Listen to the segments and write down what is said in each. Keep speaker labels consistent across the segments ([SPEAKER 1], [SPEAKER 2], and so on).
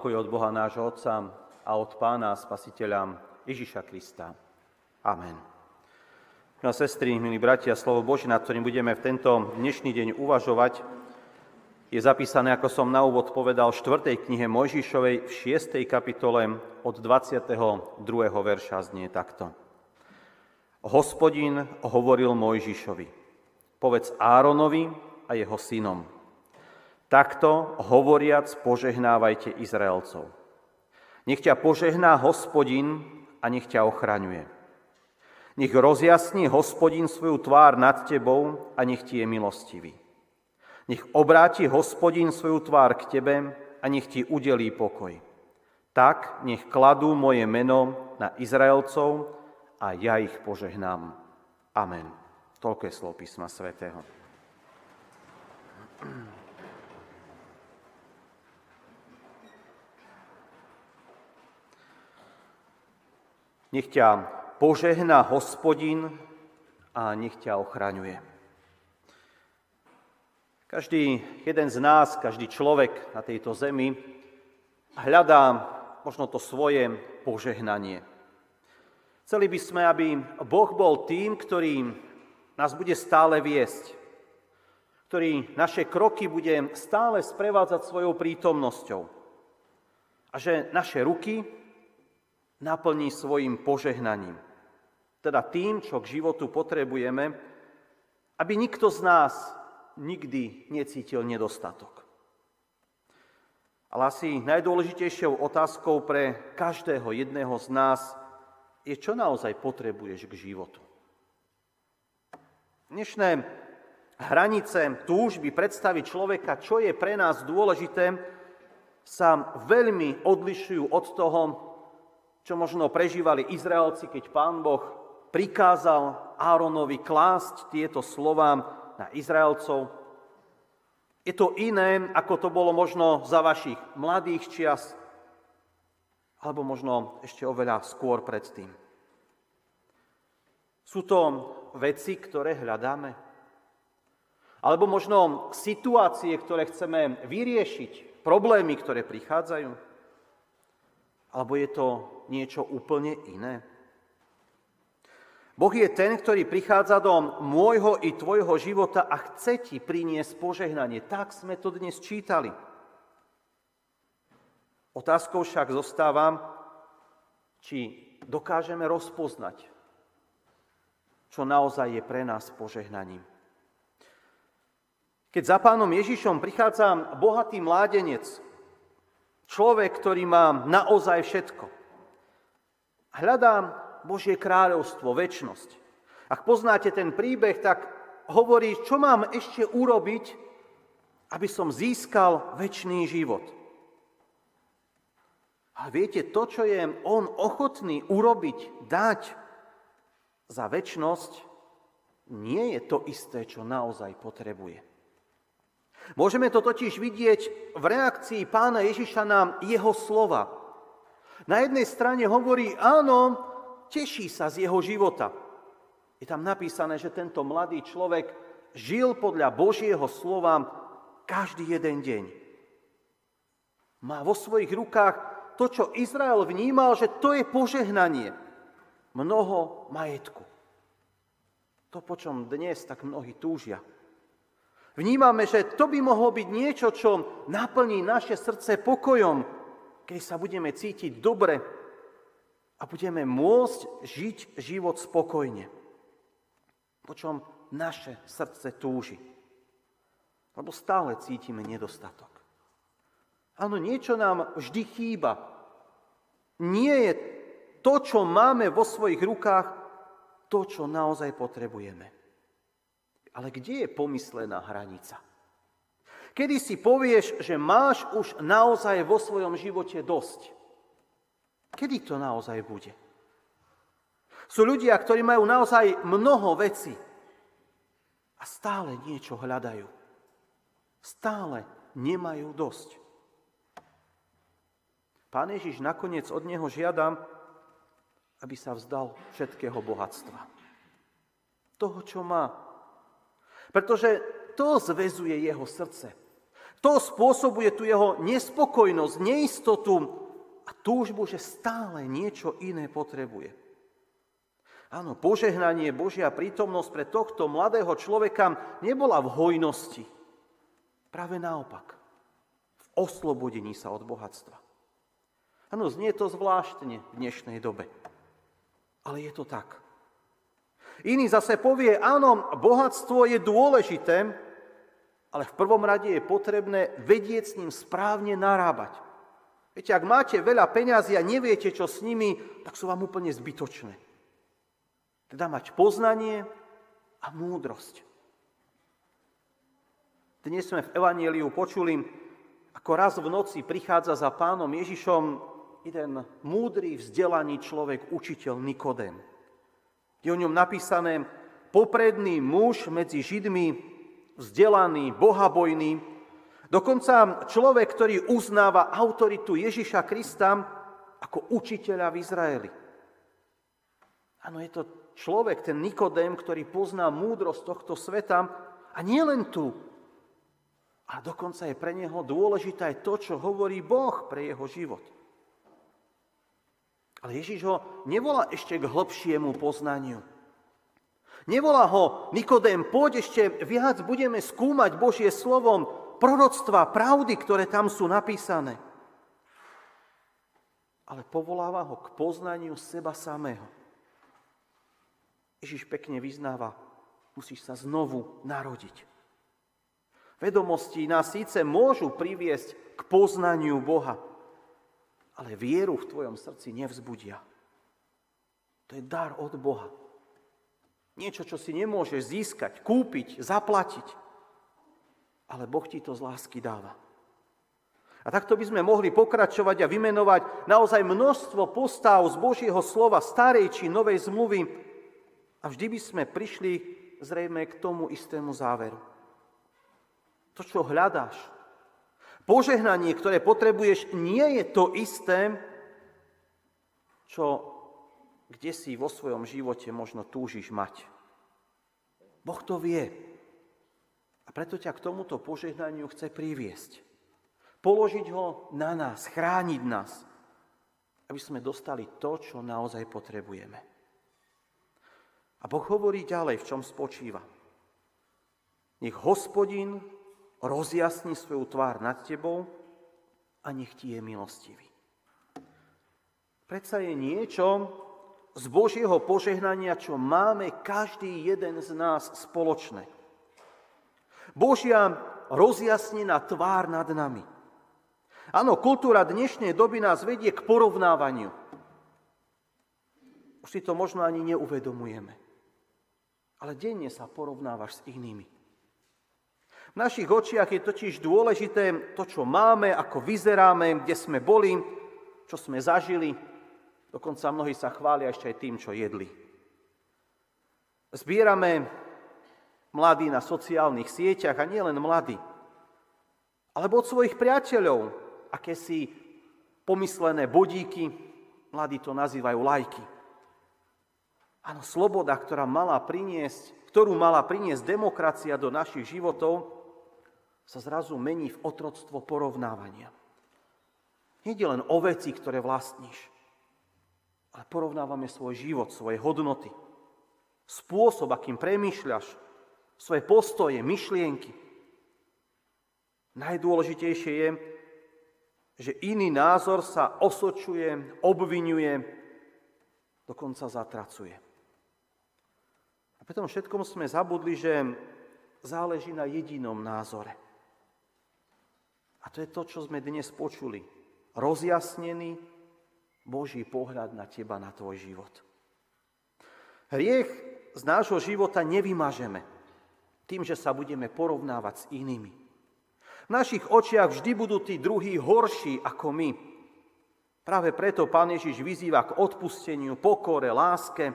[SPEAKER 1] Pokoj od Boha nášho Otca a od Pána Spasiteľa Ježiša Krista. Amen. No sestry, milí bratia, slovo Boží, nad ktorým budeme v tento dnešný deň uvažovať, je zapísané, ako som na úvod povedal, v 4. knihe Mojžišovej v 6. kapitole od 22. verša znie takto. Hospodin hovoril Mojžišovi, povedz Áronovi a jeho synom, Takto hovoriac požehnávajte Izraelcov. Nech ťa požehná hospodin a nech ťa ochraňuje. Nech rozjasní hospodin svoju tvár nad tebou a nech ti je milostivý. Nech obráti hospodin svoju tvár k tebe a nech ti udelí pokoj. Tak nech kladú moje meno na Izraelcov a ja ich požehnám. Amen. Toľko je slov písma svätého. Nech ťa požehná hospodin a nech ťa ochraňuje. Každý jeden z nás, každý človek na tejto zemi hľadá možno to svoje požehnanie. Chceli by sme, aby Boh bol tým, ktorý nás bude stále viesť, ktorý naše kroky bude stále sprevádzať svojou prítomnosťou. A že naše ruky, naplní svojim požehnaním. Teda tým, čo k životu potrebujeme, aby nikto z nás nikdy necítil nedostatok. Ale asi najdôležitejšou otázkou pre každého jedného z nás je, čo naozaj potrebuješ k životu. Dnešné hranice túžby predstaviť človeka, čo je pre nás dôležité, sa veľmi odlišujú od toho, čo možno prežívali Izraelci, keď pán Boh prikázal Áronovi klásť tieto slova na Izraelcov. Je to iné, ako to bolo možno za vašich mladých čias, alebo možno ešte oveľa skôr predtým. Sú to veci, ktoré hľadáme? Alebo možno situácie, ktoré chceme vyriešiť, problémy, ktoré prichádzajú? Alebo je to niečo úplne iné? Boh je ten, ktorý prichádza do môjho i tvojho života a chce ti priniesť požehnanie. Tak sme to dnes čítali. Otázkou však zostáva, či dokážeme rozpoznať, čo naozaj je pre nás požehnaním. Keď za pánom Ježišom prichádza bohatý mládenec, človek, ktorý má naozaj všetko, Hľadám Božie kráľovstvo, väčnosť. Ak poznáte ten príbeh, tak hovorí, čo mám ešte urobiť, aby som získal väčší život. A viete, to, čo je on ochotný urobiť, dať za väčnosť, nie je to isté, čo naozaj potrebuje. Môžeme to totiž vidieť v reakcii pána Ježiša na jeho slova. Na jednej strane hovorí, áno, teší sa z jeho života. Je tam napísané, že tento mladý človek žil podľa Božieho slova každý jeden deň. Má vo svojich rukách to, čo Izrael vnímal, že to je požehnanie. Mnoho majetku. To, po čom dnes tak mnohí túžia. Vnímame, že to by mohlo byť niečo, čo naplní naše srdce pokojom, kedy sa budeme cítiť dobre a budeme môcť žiť život spokojne. Po čom naše srdce túži. Lebo stále cítime nedostatok. Áno, niečo nám vždy chýba. Nie je to, čo máme vo svojich rukách, to, čo naozaj potrebujeme. Ale kde je pomyslená hranica? Kedy si povieš, že máš už naozaj vo svojom živote dosť? Kedy to naozaj bude? Sú ľudia, ktorí majú naozaj mnoho vecí a stále niečo hľadajú. Stále nemajú dosť. Pán Ježiš nakoniec od neho žiada, aby sa vzdal všetkého bohatstva. Toho, čo má. Pretože to zvezuje jeho srdce. To spôsobuje tu jeho nespokojnosť, neistotu a túžbu, že stále niečo iné potrebuje. Áno, požehnanie, Božia prítomnosť pre tohto mladého človeka nebola v hojnosti. Práve naopak. V oslobodení sa od bohatstva. Áno, znie to zvláštne v dnešnej dobe. Ale je to tak. Iný zase povie, áno, bohatstvo je dôležité, ale v prvom rade je potrebné vedieť s ním správne narábať. Viete, ak máte veľa peňazí a neviete, čo s nimi, tak sú vám úplne zbytočné. Teda mať poznanie a múdrosť. Dnes sme v Evanieliu počuli, ako raz v noci prichádza za pánom Ježišom jeden múdry, vzdelaný človek, učiteľ Nikodém. Je o ňom napísané, popredný muž medzi Židmi, vzdelaný, bohabojný, dokonca človek, ktorý uznáva autoritu Ježiša Krista ako učiteľa v Izraeli. Áno, je to človek, ten Nikodém, ktorý pozná múdrosť tohto sveta a nie len tu, a dokonca je pre neho dôležité aj to, čo hovorí Boh pre jeho život. Ale Ježiš ho nevolá ešte k hlbšiemu poznaniu. Nevolá ho Nikodém, poď ešte viac budeme skúmať Božie slovom, proroctva, pravdy, ktoré tam sú napísané. Ale povoláva ho k poznaniu seba samého. Ježiš pekne vyznáva, musíš sa znovu narodiť. Vedomosti nás síce môžu priviesť k poznaniu Boha, ale vieru v tvojom srdci nevzbudia. To je dar od Boha. Niečo, čo si nemôžeš získať, kúpiť, zaplatiť. Ale Boh ti to z lásky dáva. A takto by sme mohli pokračovať a vymenovať naozaj množstvo postáv z Božieho slova, starej či novej zmluvy, a vždy by sme prišli zrejme k tomu istému záveru. To, čo hľadáš, požehnanie, ktoré potrebuješ, nie je to isté, čo kde si vo svojom živote možno túžiš mať. Boh to vie. A preto ťa k tomuto požehnaniu chce priviesť. Položiť ho na nás, chrániť nás, aby sme dostali to, čo naozaj potrebujeme. A Boh hovorí ďalej, v čom spočíva. Nech hospodin rozjasní svoju tvár nad tebou a nech ti je milostivý. Predsa je niečo z Božieho požehnania, čo máme každý jeden z nás spoločné. Božia rozjasnená tvár nad nami. Áno, kultúra dnešnej doby nás vedie k porovnávaniu. Už si to možno ani neuvedomujeme ale denne sa porovnávaš s inými. V našich očiach je totiž dôležité to, čo máme, ako vyzeráme, kde sme boli, čo sme zažili. Dokonca mnohí sa chvália ešte aj tým, čo jedli. Zbierame mladí na sociálnych sieťach a nielen mladí, alebo od svojich priateľov, aké si pomyslené bodíky, mladí to nazývajú lajky. Áno, sloboda, ktorá mala priniesť, ktorú mala priniesť demokracia do našich životov, sa zrazu mení v otroctvo porovnávania. Nede len o veci, ktoré vlastníš, ale porovnávame svoj život, svoje hodnoty, spôsob, akým premýšľaš, svoje postoje, myšlienky. Najdôležitejšie je, že iný názor sa osočuje, obvinuje, dokonca zatracuje. Pri tom všetkom sme zabudli, že záleží na jedinom názore. A to je to, čo sme dnes počuli. Rozjasnený Boží pohľad na teba, na tvoj život. Hriech z nášho života nevymažeme tým, že sa budeme porovnávať s inými. V našich očiach vždy budú tí druhí horší ako my. Práve preto Pán Ježiš vyzýva k odpusteniu, pokore, láske,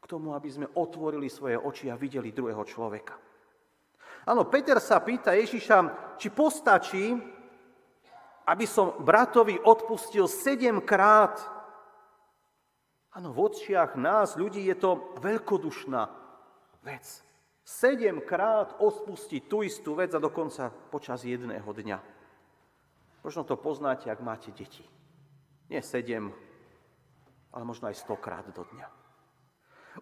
[SPEAKER 1] k tomu, aby sme otvorili svoje oči a videli druhého človeka. Áno, Peter sa pýta Ježiša, či postačí, aby som bratovi odpustil sedemkrát. Áno, v očiach nás, ľudí, je to veľkodušná vec. Sedemkrát odpustiť tú istú vec a dokonca počas jedného dňa. Možno to poznáte, ak máte deti. Nie sedem, ale možno aj stokrát do dňa.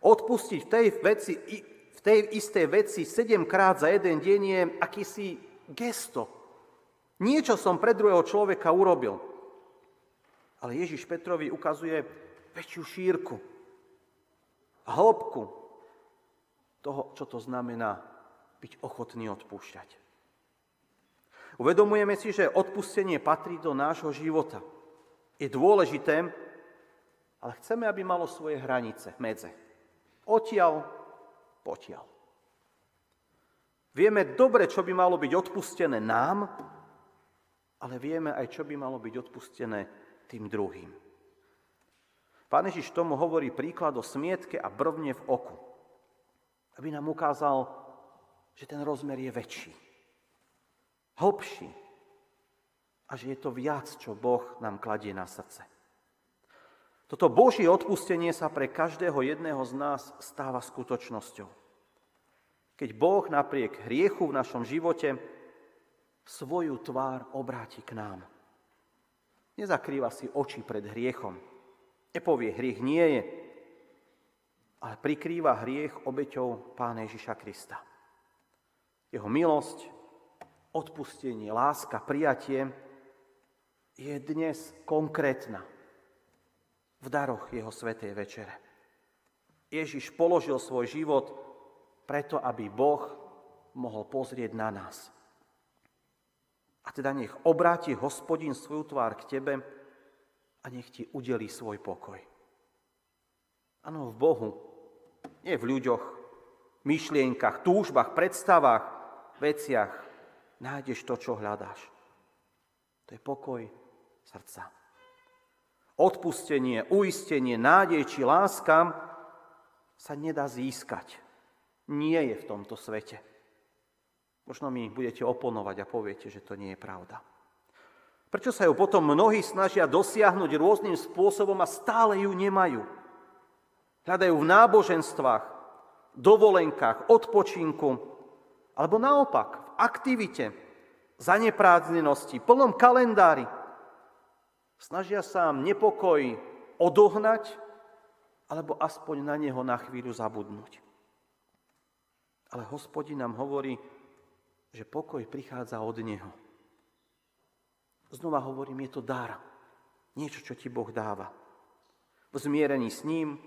[SPEAKER 1] Odpustiť tej, veci, tej istej veci sedemkrát za jeden deň je akýsi gesto. Niečo som pre druhého človeka urobil. Ale Ježiš Petrovi ukazuje väčšiu šírku hĺbku toho, čo to znamená byť ochotný odpúšťať. Uvedomujeme si, že odpustenie patrí do nášho života. Je dôležité, ale chceme, aby malo svoje hranice, medze. Odtiaľ, potiaľ. Vieme dobre, čo by malo byť odpustené nám, ale vieme aj, čo by malo byť odpustené tým druhým. Pán Ježiš tomu hovorí príklad o smietke a brvne v oku aby nám ukázal, že ten rozmer je väčší, hlbší a že je to viac, čo Boh nám kladie na srdce. Toto Božie odpustenie sa pre každého jedného z nás stáva skutočnosťou. Keď Boh napriek hriechu v našom živote svoju tvár obráti k nám. Nezakrýva si oči pred hriechom. Nepovie, hriech nie je, ale prikrýva hriech obeťou Pána Ježiša Krista. Jeho milosť, odpustenie, láska, prijatie je dnes konkrétna v daroch jeho svetej večere. Ježiš položil svoj život preto, aby Boh mohol pozrieť na nás. A teda nech obráti hospodin svoju tvár k tebe a nech ti udelí svoj pokoj. Áno, v Bohu nie v ľuďoch, myšlienkach, túžbách, predstavách, veciach. Nájdeš to, čo hľadáš. To je pokoj srdca. Odpustenie, uistenie, nádej či láska sa nedá získať. Nie je v tomto svete. Možno mi budete oponovať a poviete, že to nie je pravda. Prečo sa ju potom mnohí snažia dosiahnuť rôznym spôsobom a stále ju nemajú? Hľadajú v náboženstvách, dovolenkách, odpočinku, alebo naopak v aktivite, zaneprázdnenosti, plnom kalendári. Snažia sa nepokoj odohnať, alebo aspoň na neho na chvíľu zabudnúť. Ale hospodin nám hovorí, že pokoj prichádza od neho. Znova hovorím, je to dar. Niečo, čo ti Boh dáva. V zmierení s ním,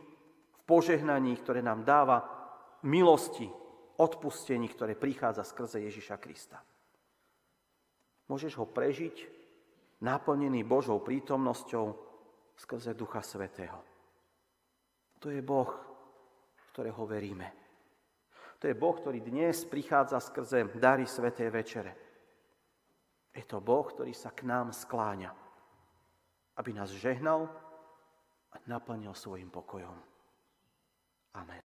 [SPEAKER 1] požehnaní, ktoré nám dáva, milosti, odpustení, ktoré prichádza skrze Ježiša Krista. Môžeš ho prežiť naplnený Božou prítomnosťou skrze Ducha Svetého. To je Boh, ktorého veríme. To je Boh, ktorý dnes prichádza skrze dary Svetej Večere. Je to Boh, ktorý sa k nám skláňa, aby nás žehnal a naplnil svojim pokojom. Amen.